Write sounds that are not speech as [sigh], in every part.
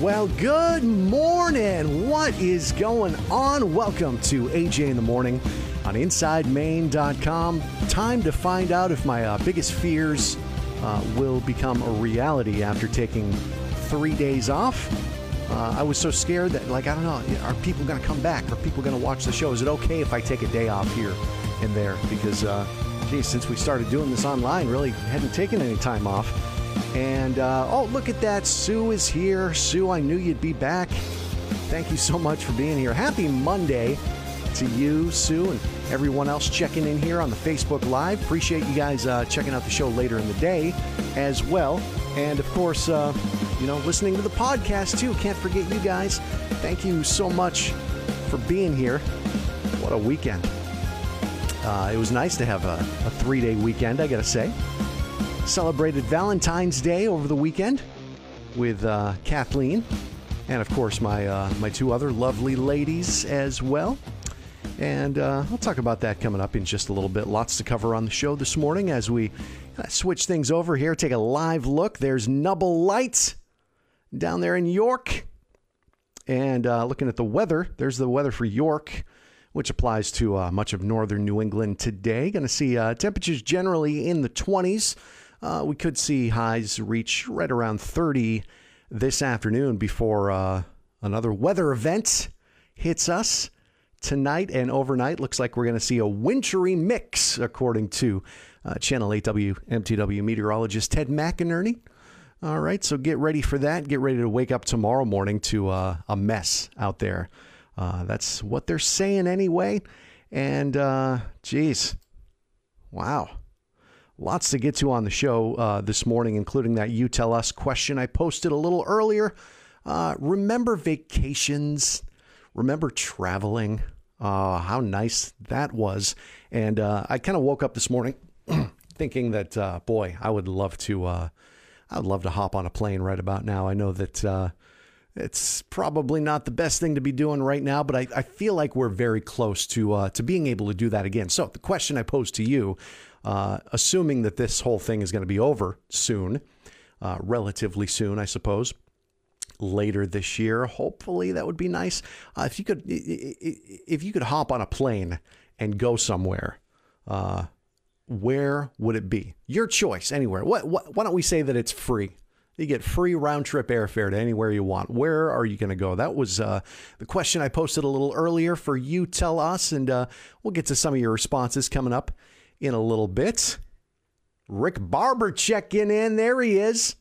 Well, good morning. What is going on? Welcome to AJ in the Morning on InsideMaine.com. Time to find out if my uh, biggest fears uh, will become a reality after taking three days off. Uh, I was so scared that, like, I don't know, are people going to come back? Are people going to watch the show? Is it okay if I take a day off here and there? Because, uh, geez, since we started doing this online, really hadn't taken any time off. And uh, oh, look at that. Sue is here. Sue, I knew you'd be back. Thank you so much for being here. Happy Monday to you, Sue, and everyone else checking in here on the Facebook Live. Appreciate you guys uh, checking out the show later in the day as well. And of course, uh, you know, listening to the podcast too. Can't forget you guys. Thank you so much for being here. What a weekend. Uh, it was nice to have a, a three day weekend, I gotta say celebrated Valentine's Day over the weekend with uh, Kathleen, and of course my uh, my two other lovely ladies as well. And uh, I'll talk about that coming up in just a little bit. Lots to cover on the show this morning as we switch things over here. Take a live look. There's Nubble Lights down there in York, and uh, looking at the weather. There's the weather for York which applies to uh, much of northern New England today. Going to see uh, temperatures generally in the 20s. Uh, we could see highs reach right around 30 this afternoon before uh, another weather event hits us tonight and overnight. Looks like we're going to see a wintry mix, according to uh, Channel 8 WMTW meteorologist Ted McInerney. All right, so get ready for that. Get ready to wake up tomorrow morning to uh, a mess out there. Uh, that's what they're saying anyway. And, uh, geez, wow. Lots to get to on the show uh, this morning, including that You Tell Us question I posted a little earlier. Uh, remember vacations? Remember traveling? Uh, how nice that was. And uh, I kind of woke up this morning [clears throat] thinking that, uh, boy, I would love to. Uh, I would love to hop on a plane right about now. I know that it's probably not the best thing to be doing right now, but I, I feel like we're very close to uh, to being able to do that again. So the question I pose to you uh, assuming that this whole thing is going to be over soon, uh, relatively soon, I suppose. Later this year, hopefully that would be nice. Uh, if you could, if you could hop on a plane and go somewhere, uh, where would it be? Your choice, anywhere. What, what, why don't we say that it's free? You get free round trip airfare to anywhere you want. Where are you going to go? That was uh, the question I posted a little earlier for you. Tell us, and uh, we'll get to some of your responses coming up in a little bit. Rick Barber checking in. There he is.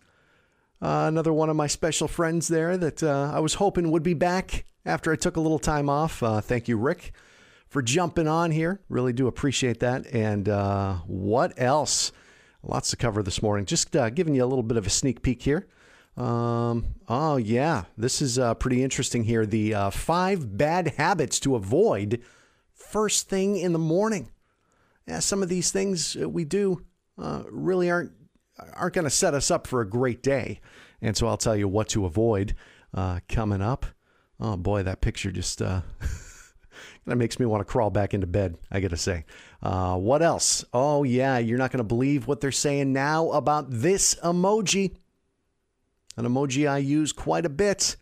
Uh, another one of my special friends there that uh, I was hoping would be back after I took a little time off. Uh, thank you, Rick, for jumping on here. Really do appreciate that. And uh, what else? Lots to cover this morning. Just uh, giving you a little bit of a sneak peek here. Um, oh, yeah, this is uh, pretty interesting here. The five bad habits to avoid first thing in the morning yeah, some of these things we do uh, really aren't aren't going to set us up for a great day. And so I'll tell you what to avoid uh, coming up. Oh boy, that picture just uh, [laughs] that makes me want to crawl back into bed. I got to say. Uh, what else? Oh yeah, you're not going to believe what they're saying now about this emoji. An emoji I use quite a bit.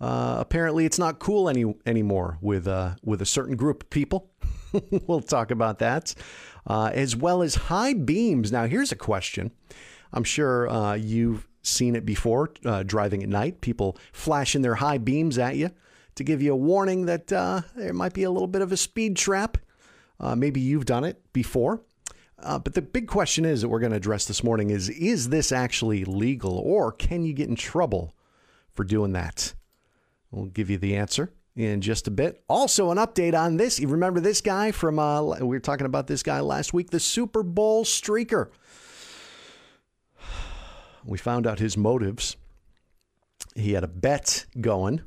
Uh, apparently, it's not cool any anymore with uh, with a certain group of people. [laughs] we'll talk about that, uh, as well as high beams. Now, here's a question. I'm sure uh, you've seen it before uh, driving at night. People flashing their high beams at you to give you a warning that uh, there might be a little bit of a speed trap. maybe you've done it before. but the big question is that we're going to address this morning is is this actually legal or can you get in trouble for doing that? We'll give you the answer in just a bit. Also, an update on this. You remember this guy from, uh, we were talking about this guy last week, the Super Bowl streaker. We found out his motives. He had a bet going,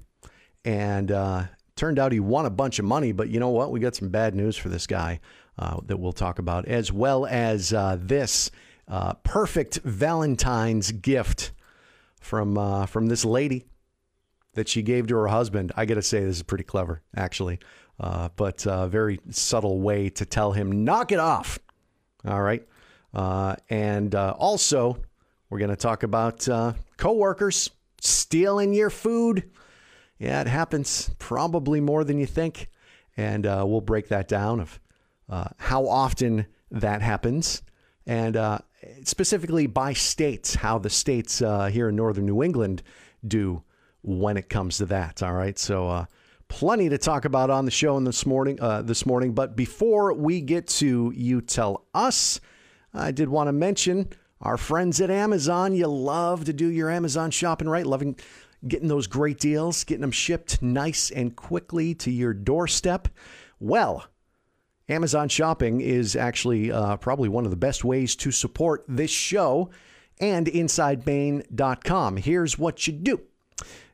and uh, turned out he won a bunch of money. But you know what? We got some bad news for this guy uh, that we'll talk about, as well as uh, this uh, perfect Valentine's gift from uh, from this lady that she gave to her husband. I got to say, this is pretty clever, actually, uh, but a uh, very subtle way to tell him, knock it off. All right. Uh, and uh, also, we're going to talk about uh, coworkers stealing your food. Yeah, it happens probably more than you think. And uh, we'll break that down of uh, how often that happens and specifically by states, how the states here in northern New England do when it comes to that. All right. So, uh, plenty to talk about on the show in this morning. Uh, this morning, but before we get to you tell us, I did want to mention our friends at Amazon. You love to do your Amazon shopping, right? Loving getting those great deals, getting them shipped nice and quickly to your doorstep. Well, Amazon shopping is actually uh, probably one of the best ways to support this show and InsideMaine.com. Here's what you do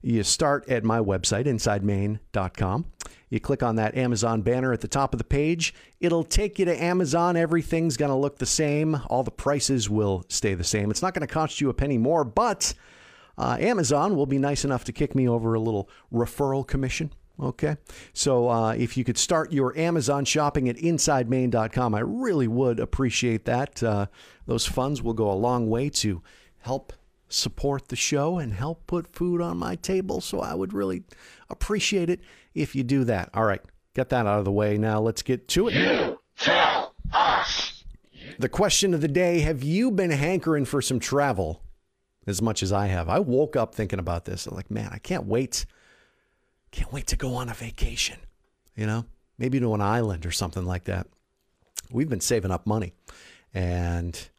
you start at my website, insidemaine.com. You click on that Amazon banner at the top of the page. It'll take you to Amazon. Everything's going to look the same. All the prices will stay the same. It's not going to cost you a penny more, but uh, Amazon will be nice enough to kick me over a little referral commission. Okay. So uh, if you could start your Amazon shopping at insidemaine.com, I really would appreciate that. Uh, those funds will go a long way to help support the show and help put food on my table. So I would really appreciate it if you do that. All right. Get that out of the way. Now let's get to it. You tell us. The question of the day Have you been hankering for some travel as much as I have? I woke up thinking about this. I'm like, man, I can't wait can't wait to go on a vacation, you know, maybe to an island or something like that. We've been saving up money and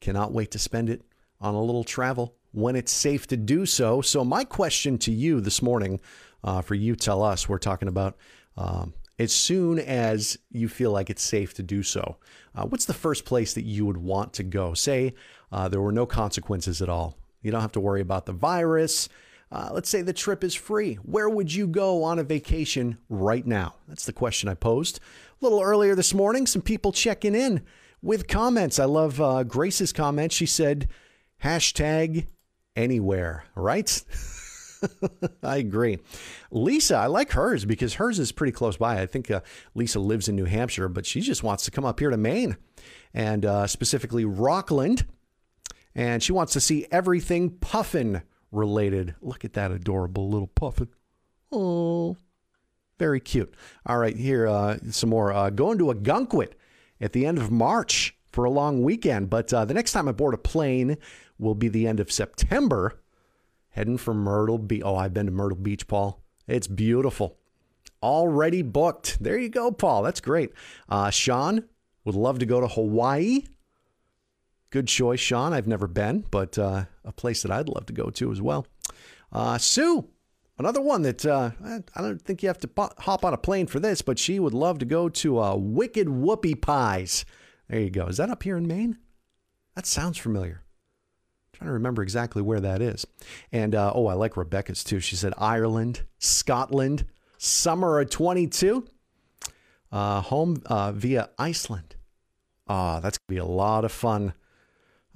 cannot wait to spend it on a little travel when it's safe to do so. So, my question to you this morning, uh, for you tell us, we're talking about um, as soon as you feel like it's safe to do so, uh, what's the first place that you would want to go? Say uh, there were no consequences at all. You don't have to worry about the virus. Uh, let's say the trip is free. Where would you go on a vacation right now? That's the question I posed. A little earlier this morning, some people checking in with comments. I love uh, Grace's comment. She said, hashtag anywhere, right? [laughs] I agree. Lisa, I like hers because hers is pretty close by. I think uh, Lisa lives in New Hampshire, but she just wants to come up here to Maine and uh, specifically Rockland. And she wants to see everything puffin related. Look at that adorable little puffin. Oh, very cute. All right, here, uh, some more. Uh, going to Ogunquit at the end of March for a long weekend, but uh, the next time I board a plane will be the end of September. Heading for Myrtle Beach. Oh, I've been to Myrtle Beach, Paul. It's beautiful. Already booked. There you go, Paul. That's great. Uh, Sean would love to go to Hawaii. Good choice, Sean. I've never been, but uh, a place that I'd love to go to as well. Uh, Sue, another one that uh, I don't think you have to hop on a plane for this, but she would love to go to uh, Wicked Whoopie Pies. There you go. Is that up here in Maine? That sounds familiar. I'm trying to remember exactly where that is. And uh, oh, I like Rebecca's too. She said Ireland, Scotland, summer of 22, uh, home uh, via Iceland. Ah, that's going to be a lot of fun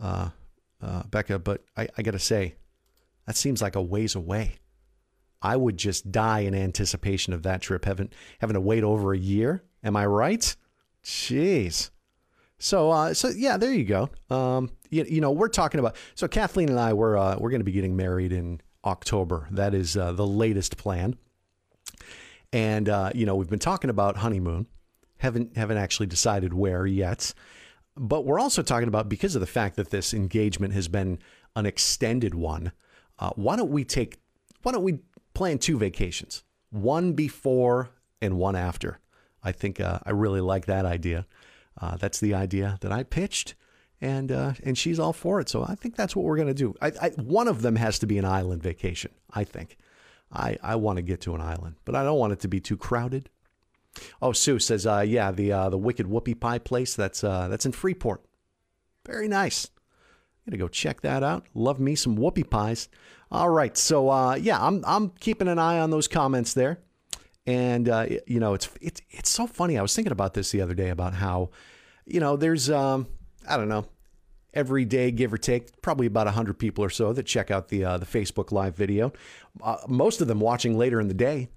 uh, uh, Becca, but I, I got to say, that seems like a ways away. I would just die in anticipation of that trip, having having to wait over a year. Am I right? Jeez. So, uh, so yeah, there you go. Um, you, you know, we're talking about. So Kathleen and I, we're uh, we're going to be getting married in October. That is uh, the latest plan. And uh, you know, we've been talking about honeymoon. Haven't haven't actually decided where yet. But we're also talking about because of the fact that this engagement has been an extended one. Uh, why don't we take? Why don't we plan two vacations? One before and one after. I think uh, I really like that idea. Uh, that's the idea that I pitched, and uh, and she's all for it. So I think that's what we're going to do. I, I, one of them has to be an island vacation. I think. I, I want to get to an island, but I don't want it to be too crowded. Oh, Sue says, uh, yeah, the uh, the Wicked Whoopie Pie place that's uh, that's in Freeport. Very nice. I'm gonna go check that out. Love me some whoopie pies. All right, so uh, yeah, I'm I'm keeping an eye on those comments there, and uh, you know it's it's it's so funny. I was thinking about this the other day about how, you know, there's um, I don't know, every day, give or take, probably about 100 people or so that check out the uh, the Facebook live video. Uh, most of them watching later in the day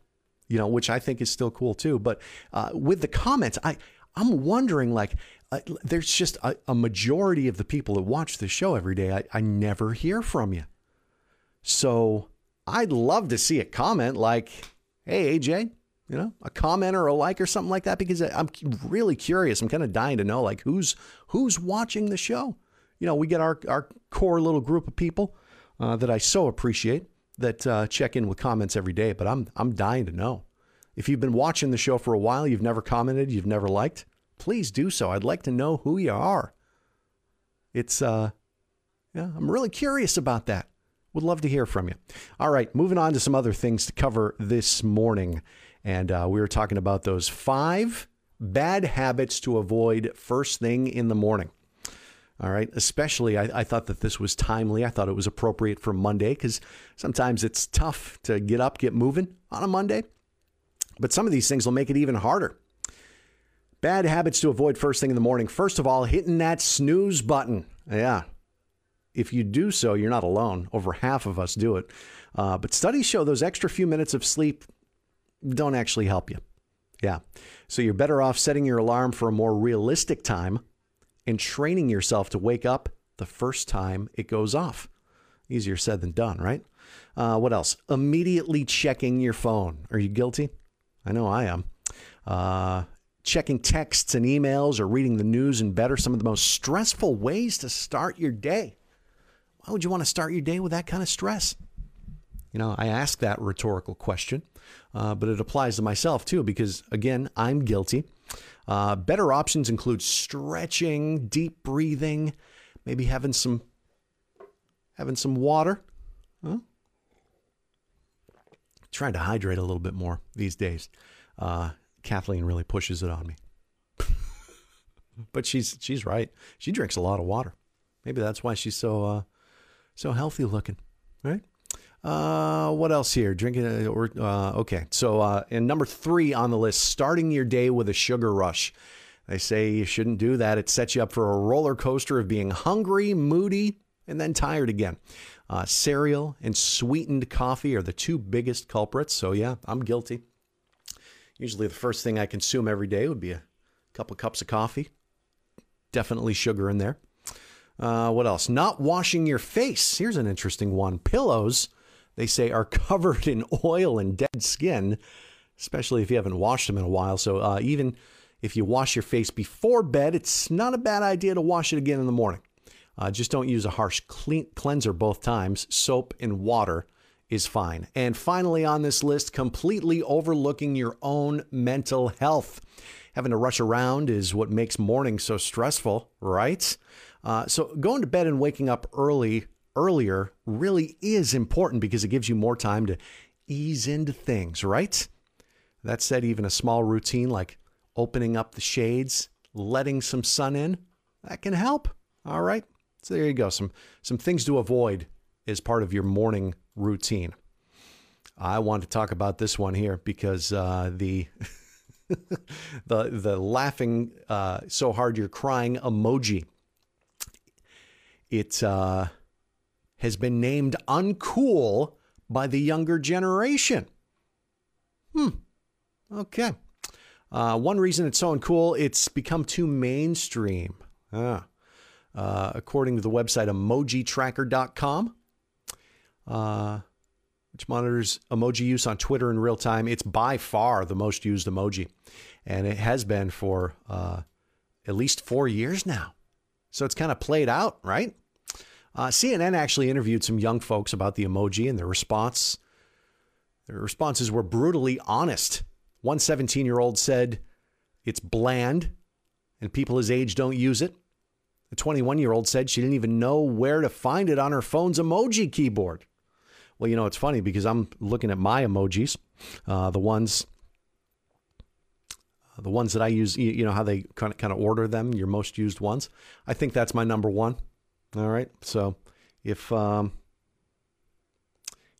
you know, which I think is still cool too. But uh, with the comments, I I'm wondering like. Uh, there's just a, a, majority of the people that watch the show every day. I, I never hear from you. So I'd love to see a comment like, hey, AJ, you know, a comment or a like or something like that because I'm really curious. I'm kind of dying to know like who's who's watching the show. You know, we get our our core little group of people uh, that I so appreciate that uh, check in with comments every day. But I'm I'm dying to know if you've been watching the show for a while, you've never commented, you've never liked, please do so. I'd like to know who you are. It's uh, yeah, I'm really curious about that. Would love to hear from you. All right, moving on to some other things to cover this morning. And uh, we were talking about those five bad habits to avoid first thing in the morning. All right. Especially, I, I, thought that this was timely. I thought it was appropriate for Monday because sometimes it's tough to get up, get moving on a Monday. But some of these things will make it even harder. Bad habits to avoid first thing in the morning. First of all, hitting that snooze button. Yeah. If you do so, you're not alone. Over half of us do it. Uh, but studies show those extra few minutes of sleep don't actually help you. Yeah. So you're better off setting your alarm for a more realistic time and training yourself to wake up the first time it goes off. Easier said than done, right? Uh, what else? Immediately checking your phone. Are you guilty? I know I am. Uh, checking texts and emails or reading the news and better some of the most stressful ways to start your day. Why would you want to start your day with that kind of stress? You know, I ask that rhetorical question, uh, but it applies to myself too, because again, I'm guilty. Uh, better options include stretching, deep breathing, maybe having some having some water. Huh? Trying to hydrate a little bit more these days. Uh, Kathleen really pushes it on me, [laughs] but she's she's right. She drinks a lot of water. Maybe that's why she's so uh, so healthy looking, right? Uh, what else here? Drinking uh, or uh, okay. So, uh, and number three on the list, starting your day with a sugar rush. They say you shouldn't do that. It sets you up for a roller coaster of being hungry, moody, and then tired again. Uh, cereal and sweetened coffee are the two biggest culprits. So, yeah, I'm guilty. Usually, the first thing I consume every day would be a couple cups of coffee. Definitely sugar in there. Uh, what else? Not washing your face. Here's an interesting one. Pillows they say are [laughs] covered in oil and dead skin, especially if you haven't washed them in a while. So uh, even if you wash your face before bed, it's not a bad idea to wash it again in the morning. Uh, just don't use a harsh clean, cleanser both times. Soap and water is fine. And finally, on this list, completely overlooking your own mental health. Having to rush around is what makes morning so stressful, right? Uh, so going to bed and waking up early earlier really is important because it gives you more time to ease into things, right? That said, even a small routine like opening up the shades, letting some sun in, that can help. All right. So there you go. Some some things to avoid as part of your morning routine. I want to talk about this one here because uh, the [laughs] the the laughing uh, so hard you're crying emoji. It uh, has been named uncool by the younger generation. Hmm. Okay. Uh, one reason it's so uncool, it's become too mainstream. Ah. Uh, according to the website emojitracker.com, uh, which monitors emoji use on Twitter in real time, it's by far the most used emoji. And it has been for uh, at least four years now. So it's kind of played out, right? Uh, CNN actually interviewed some young folks about the emoji and their response. Their responses were brutally honest. One 17 year old said it's bland and people his age don't use it. A 21 year old said she didn't even know where to find it on her phone's emoji keyboard. Well, you know, it's funny because I'm looking at my emojis, uh, the ones. The ones that I use, you know how they kind of kind of order them, your most used ones. I think that's my number one. All right. So if um,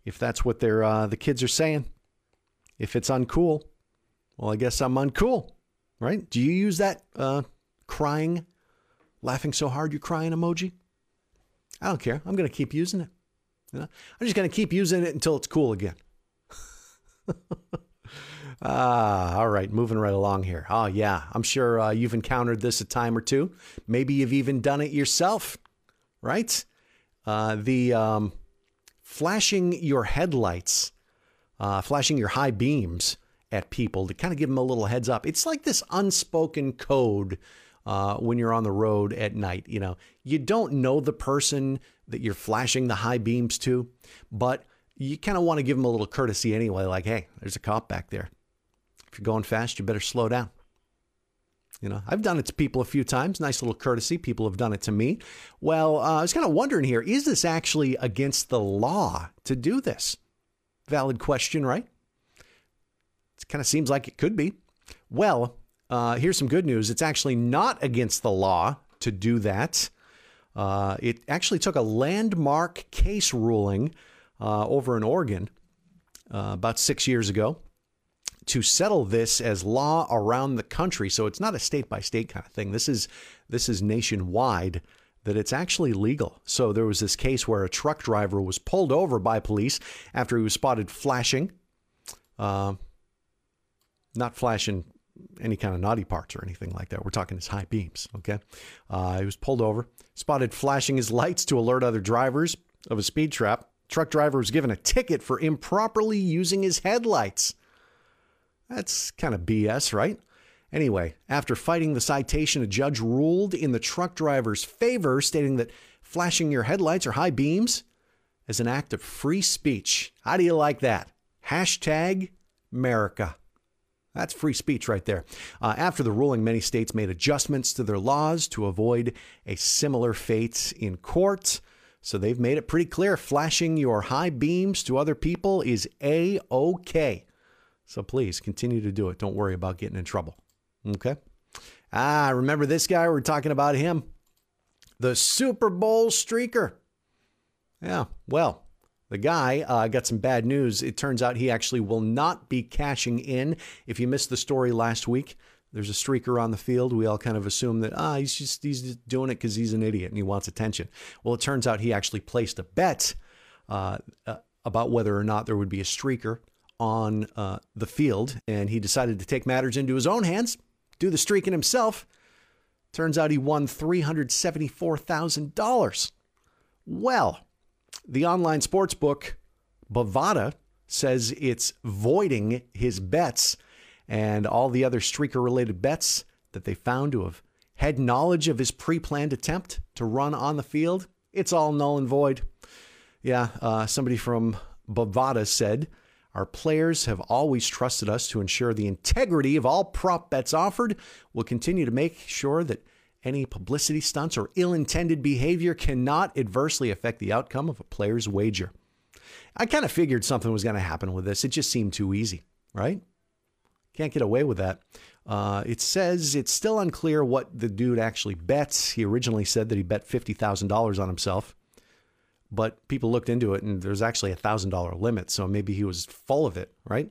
if that's what they're uh, the kids are saying, if it's uncool, well, I guess I'm uncool, right? Do you use that uh, crying, laughing so hard you're crying emoji? I don't care. I'm to keep using it. You know? I'm just to keep using it until it's cool again. [laughs] Ah, all right, moving right along here. Oh, yeah, I'm sure uh, you've encountered this a time or two. Maybe you've even done it yourself right? Uh, the um, flashing your headlights, uh, flashing your high beams at people to kind of give them a little heads up. It's like this unspoken code uh, when you're on the road at night. You know, you don't know the person that you're flashing the high beams to, but you kind of want to give them a little courtesy anyway, like, hey, there's a cop back there. You're going fast, you better slow down. You know, I've done it to people a few times. Nice little courtesy. People have done it to me. Well, uh, I was kind of wondering here is this actually against the law to do this? Valid question, right? It kind of seems like it could be. Well, uh, here's some good news. It's actually not against the law to do that. Uh, it actually took a landmark case ruling uh, over in Oregon uh, about six years ago to settle this as law around the country. So it's not a state by state kind of thing. This is this is nationwide that it's actually legal. So there was this case where a truck driver was pulled over by police after he was spotted flashing, uh, not flashing any kind of naughty parts or anything like that. We're talking his high beams. Okay, uh, he was pulled over, spotted flashing his lights to alert other drivers of a speed trap. Truck driver was given a ticket for improperly using his headlights. That's kind of BS, right? Anyway, after fighting the citation, a judge ruled in the truck driver's favor, stating that flashing your headlights or high beams is an act of free speech. How do you like that? Hashtag America. That's free speech right there. Uh, after the ruling, many states made adjustments to their laws to avoid a similar fate in court. So they've made it pretty clear flashing your high beams to other people is A OK. So please continue to do it. Don't worry about getting in trouble. Okay. Ah, remember this guy? We're talking about him. The Super Bowl streaker. Yeah, well, the guy uh, got some bad news. It turns out he actually will not be cashing in. If you missed the story last week, there's a streaker on the field. We all kind of assume that ah, he's just he's just doing it because he's an idiot and he wants attention. Well, it turns out he actually placed a bet uh, uh, about whether or not there would be a streaker on uh, the field, and he decided to take matters into his own hands, do the streaking himself. Turns out he won $374,000. Well, the online sports book Bovada says it's voiding his bets and all the other streaker related bets that they found to have had knowledge of his pre planned attempt to run on the field. It's all null and void. Yeah, uh, somebody from Bovada said our players have always trusted us to ensure the integrity of all prop bets offered. We'll continue to make sure that any publicity stunts or ill intended behavior cannot adversely affect the outcome of a player's wager. I kind of figured something was going to happen with this. It just seemed too easy, right? Can't get away with that. Uh, it says it's still unclear what the dude actually bets. He originally said that he bet $50,000 on himself but people looked into it and there's actually a thousand dollar limit. So maybe he was full of it, right?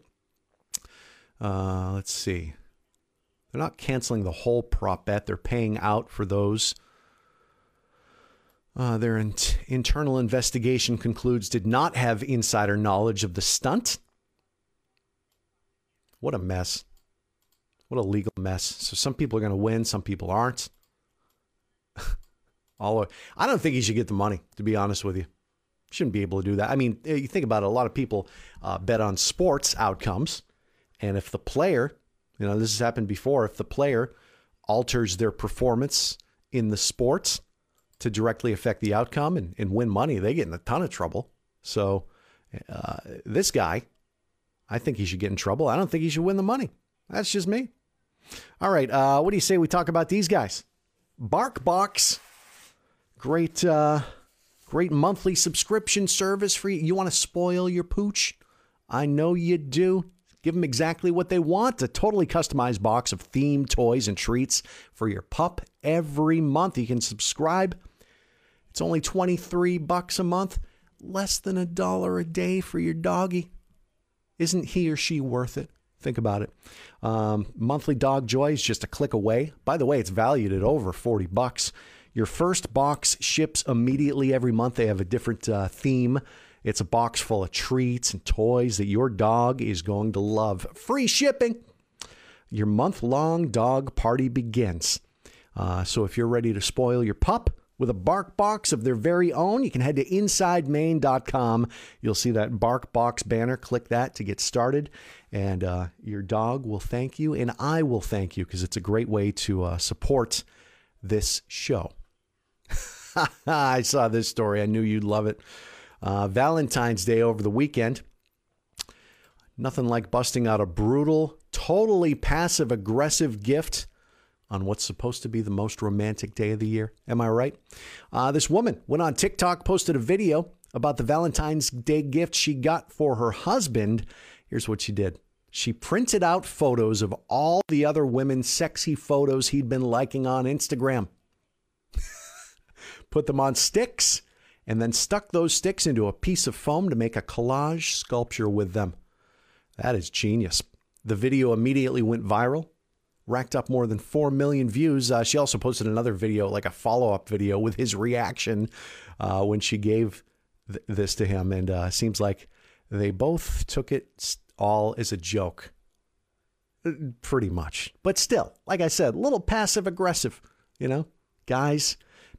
Uh, let's see. They're not canceling the whole prop bet. They're paying out for those. Uh, their in- internal investigation concludes did not have insider knowledge of the stunt. What a mess. What a legal mess. So some people are going to win, some people aren't. All I don't think he should get the money, to be honest with you. Shouldn't be able to do that. I mean, you think about it, a lot of people uh, bet on sports outcomes. And if the player, you know, this has happened before, if the player alters their performance in the sports to directly affect the outcome and, and win money, they get in a ton of trouble. So uh, this guy, I think he should get in trouble. I don't think he should win the money. That's just me. All right. Uh, what do you say we talk about these guys? BarkBox Great, uh, great monthly subscription service for you. You want to spoil your pooch? I know you do. Give them exactly what they want a totally customized box of themed toys and treats for your pup every month. You can subscribe. It's only 23 bucks a month, less than a dollar a day for your doggy. Isn't he or she worth it? Think about it. Um, monthly dog joy is just a click away. By the way, it's valued at over 40 bucks. Your first box ships immediately every month. They have a different uh, theme. It's a box full of treats and toys that your dog is going to love. Free shipping. Your month long dog party begins. Uh, so if you're ready to spoil your pup with a BarkBox of their very own. You can head to insidemaine.com. You'll see that BarkBox banner. Click that to get started, and uh, your dog will thank you, and I will thank you because it's a great way to uh, support this show. [laughs] I saw this story. I knew you'd love it. Uh, Valentine's Day over the weekend. Nothing like busting out a brutal, totally passive aggressive gift on what's supposed to be the most romantic day of the year. Am I right? Uh, this woman went on TikTok, posted a video about the Valentine's Day gift she got for her husband. Here's what she did she printed out photos of all the other women's sexy photos he'd been liking on Instagram, put them on sticks, and then stuck those sticks into a piece of foam to make a collage sculpture with them. That is genius. The video immediately went viral racked up more than 4 million views. Uh, she also posted another video, like a follow up video with his reaction uh, when she gave th- this to him. And uh, seems like they both took it all as a joke. Uh, pretty much. But still, like I said, a little passive aggressive, you know? Guys,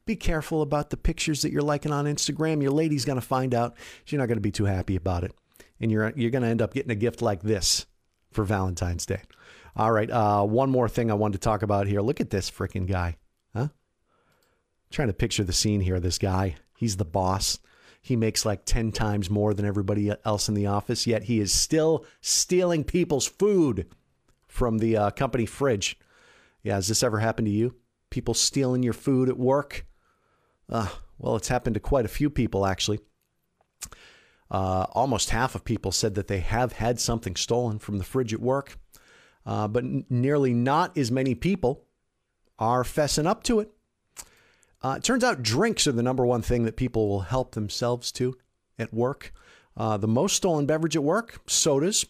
be careful about the pictures that you're liking on Instagram. Your lady's going to find out. She's not going to be too happy about it. And you're, you're going to end up getting a gift like this for Valentine's Day. All right. Uh, one more thing I wanted to talk about here. Look at this freaking guy. Huh? trying to picture the scene here. This guy, he's the boss. He makes like 10 times more than everybody else in the office, yet he is still stealing people's food from the uh, company fridge. Yeah, has this ever happened to you? People stealing your food at work? Uh, well, it's happened to quite a few people, actually. Uh, almost half of people said that they have had something stolen from the fridge at work uh, but n- nearly not as many people are fessing up to it. Uh, it turns out drinks are the number one thing that people will help themselves to at work. Uh, the most stolen beverage at work sodas,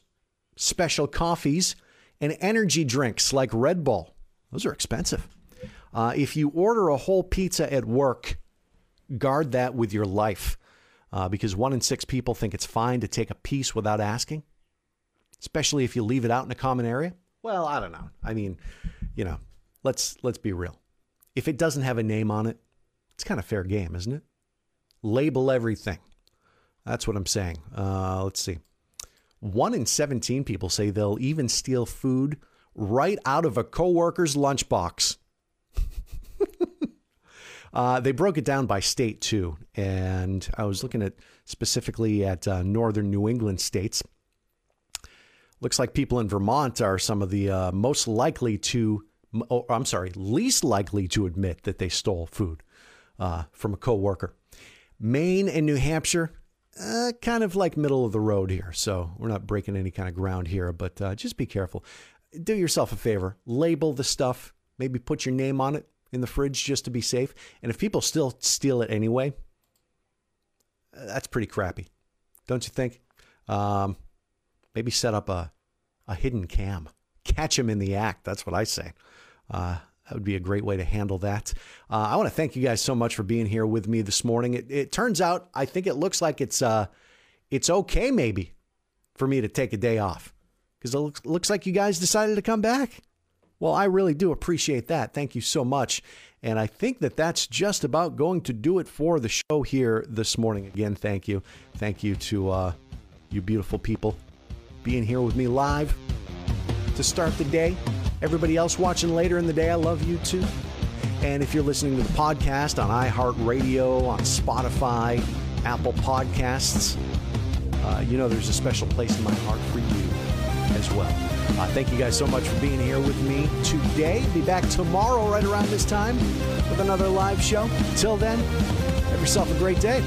special coffees, and energy drinks like Red Bull. Those are expensive. Uh, if you order a whole pizza at work, guard that with your life uh, because one in six people think it's fine to take a piece without asking, especially if you leave it out in a common area. Well, I don't know. I mean, you know, let's let's be real. If it doesn't have a name on it, it's kind of fair game, isn't it? Label everything. That's what I'm saying. Uh, let's see. One in 17 people say they'll even steal food right out of a coworker's lunchbox. Uh, they broke it down by state too, and I was looking at specifically at uh, northern New England states. Looks like people in Vermont are some of the uh, most likely to, oh, I'm sorry, least likely to admit that they stole food uh, from a coworker. Maine and New Hampshire, uh, kind of like middle of the road here. So we're not breaking any kind of ground here, but uh, just be careful. Do yourself a favor, label the stuff, maybe put your name on it in the fridge just to be safe. And if people still steal it anyway, that's pretty crappy, don't you think? Um, Maybe set up a, a hidden cam. Catch him in the act. That's what I say. Uh, that would be a great way to handle that. Uh, I want to thank you guys so much for being here with me this morning. It, it turns out, I think it looks like it's uh, it's okay maybe for me to take a day off because it looks, looks like you guys decided to come back. Well, I really do appreciate that. Thank you so much. And I think that that's just about going to do it for the show here this morning. Again, thank you. Thank you to uh, you beautiful people being here with me live to start the day. Everybody else watching later in the day, I love you too. And if you're listening to the podcast on iHeartRadio, on Spotify, Apple Podcasts, uh, you know there's a special place in my heart for you as well. Uh, thank you guys so much for being here with me today. Be back tomorrow right around this time with another live show. Until then, have yourself a great day.